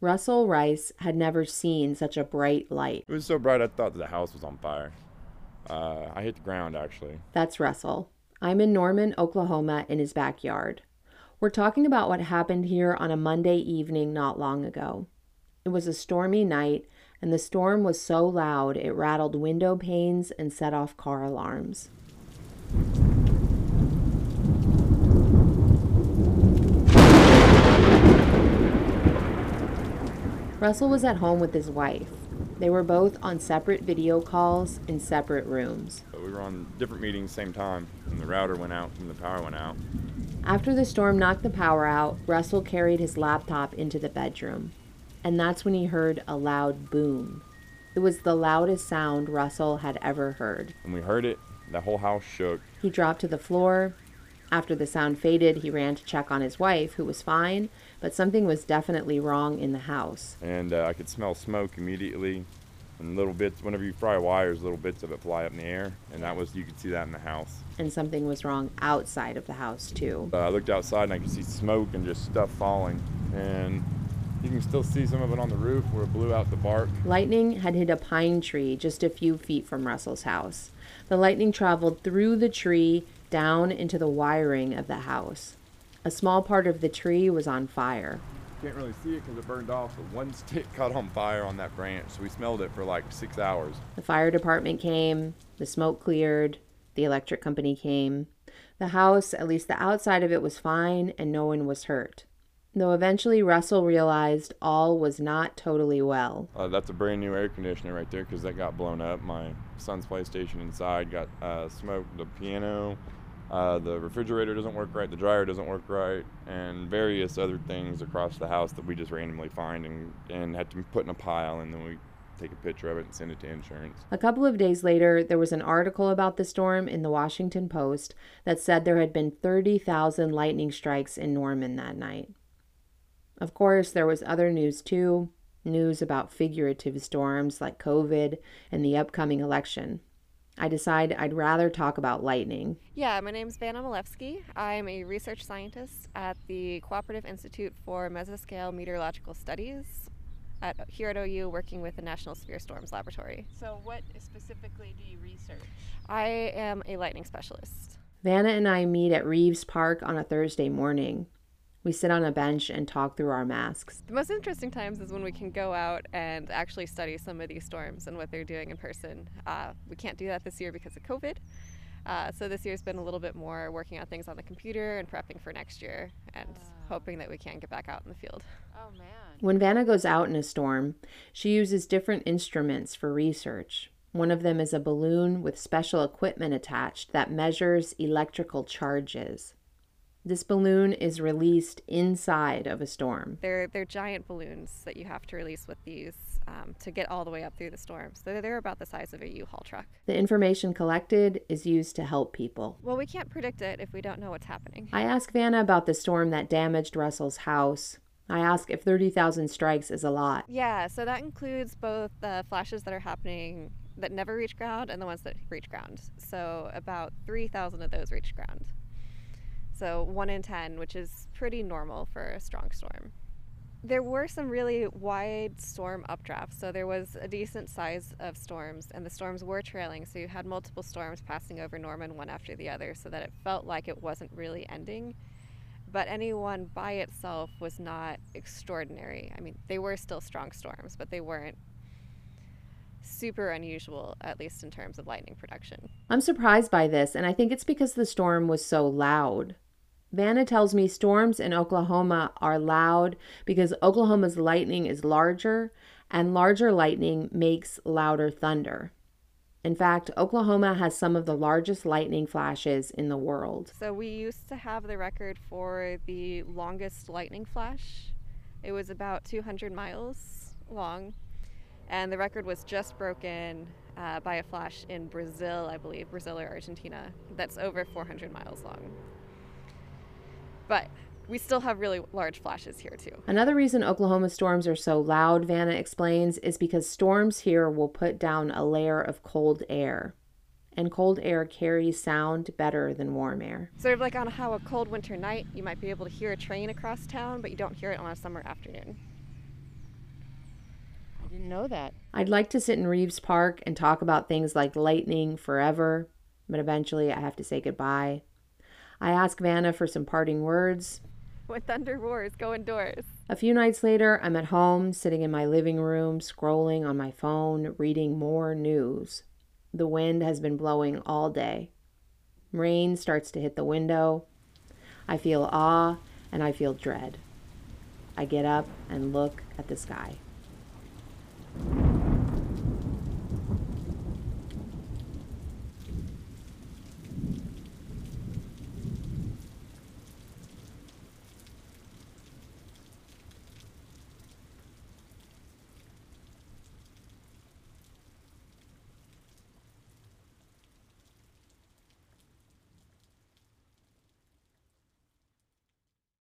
Russell Rice had never seen such a bright light. It was so bright I thought the house was on fire. Uh, I hit the ground actually. That's Russell. I'm in Norman, Oklahoma, in his backyard. We're talking about what happened here on a Monday evening not long ago. It was a stormy night, and the storm was so loud it rattled window panes and set off car alarms. Russell was at home with his wife. They were both on separate video calls in separate rooms. We were on different meetings same time, and the router went out and the power went out. After the storm knocked the power out, Russell carried his laptop into the bedroom. And that's when he heard a loud boom. It was the loudest sound Russell had ever heard. When we heard it, the whole house shook. He dropped to the floor. After the sound faded, he ran to check on his wife, who was fine, but something was definitely wrong in the house. And uh, I could smell smoke immediately. And little bits, whenever you fry wires, little bits of it fly up in the air. And that was, you could see that in the house. And something was wrong outside of the house, too. Uh, I looked outside and I could see smoke and just stuff falling. And you can still see some of it on the roof where it blew out the bark. Lightning had hit a pine tree just a few feet from Russell's house. The lightning traveled through the tree down into the wiring of the house. A small part of the tree was on fire. Can't really see it because it burned off, but one stick caught on fire on that branch, so we smelled it for like six hours. The fire department came, the smoke cleared, the electric company came. The house, at least the outside of it, was fine and no one was hurt. Though eventually Russell realized all was not totally well. Uh, that's a brand new air conditioner right there because that got blown up. My son's PlayStation inside got uh, smoked, the piano, uh, the refrigerator doesn't work right, the dryer doesn't work right, and various other things across the house that we just randomly find and, and had to put in a pile, and then we take a picture of it and send it to insurance. A couple of days later, there was an article about the storm in the Washington Post that said there had been 30,000 lightning strikes in Norman that night. Of course, there was other news too news about figurative storms like COVID and the upcoming election. I decide I'd rather talk about lightning. Yeah, my name is Vanna Chmielewski. I'm a research scientist at the Cooperative Institute for Mesoscale Meteorological Studies at, here at OU working with the National Severe Storms Laboratory. So, what specifically do you research? I am a lightning specialist. Vanna and I meet at Reeves Park on a Thursday morning. We sit on a bench and talk through our masks. The most interesting times is when we can go out and actually study some of these storms and what they're doing in person. Uh, we can't do that this year because of COVID. Uh, so this year's been a little bit more working on things on the computer and prepping for next year and uh. hoping that we can get back out in the field. Oh man. When Vanna goes out in a storm, she uses different instruments for research. One of them is a balloon with special equipment attached that measures electrical charges. This balloon is released inside of a storm. They're, they're giant balloons that you have to release with these um, to get all the way up through the storms. They're, they're about the size of a U-Haul truck. The information collected is used to help people. Well, we can't predict it if we don't know what's happening. I ask Vanna about the storm that damaged Russell's house. I ask if 30,000 strikes is a lot. Yeah, so that includes both the flashes that are happening that never reach ground and the ones that reach ground. So about 3,000 of those reach ground. So 1 in 10, which is pretty normal for a strong storm. There were some really wide storm updrafts, so there was a decent size of storms, and the storms were trailing. So you had multiple storms passing over Norman one after the other, so that it felt like it wasn't really ending. But any one by itself was not extraordinary. I mean, they were still strong storms, but they weren't super unusual, at least in terms of lightning production. I'm surprised by this, and I think it's because the storm was so loud. Vanna tells me storms in Oklahoma are loud because Oklahoma's lightning is larger, and larger lightning makes louder thunder. In fact, Oklahoma has some of the largest lightning flashes in the world. So, we used to have the record for the longest lightning flash. It was about 200 miles long, and the record was just broken uh, by a flash in Brazil, I believe, Brazil or Argentina, that's over 400 miles long. But we still have really large flashes here too. Another reason Oklahoma storms are so loud, Vanna explains, is because storms here will put down a layer of cold air. And cold air carries sound better than warm air. Sort of like on how a cold winter night, you might be able to hear a train across town, but you don't hear it on a summer afternoon. I didn't know that. I'd like to sit in Reeves Park and talk about things like lightning forever, but eventually I have to say goodbye. I ask Vanna for some parting words. When thunder roars, go indoors. A few nights later, I'm at home, sitting in my living room, scrolling on my phone, reading more news. The wind has been blowing all day. Rain starts to hit the window. I feel awe and I feel dread. I get up and look at the sky.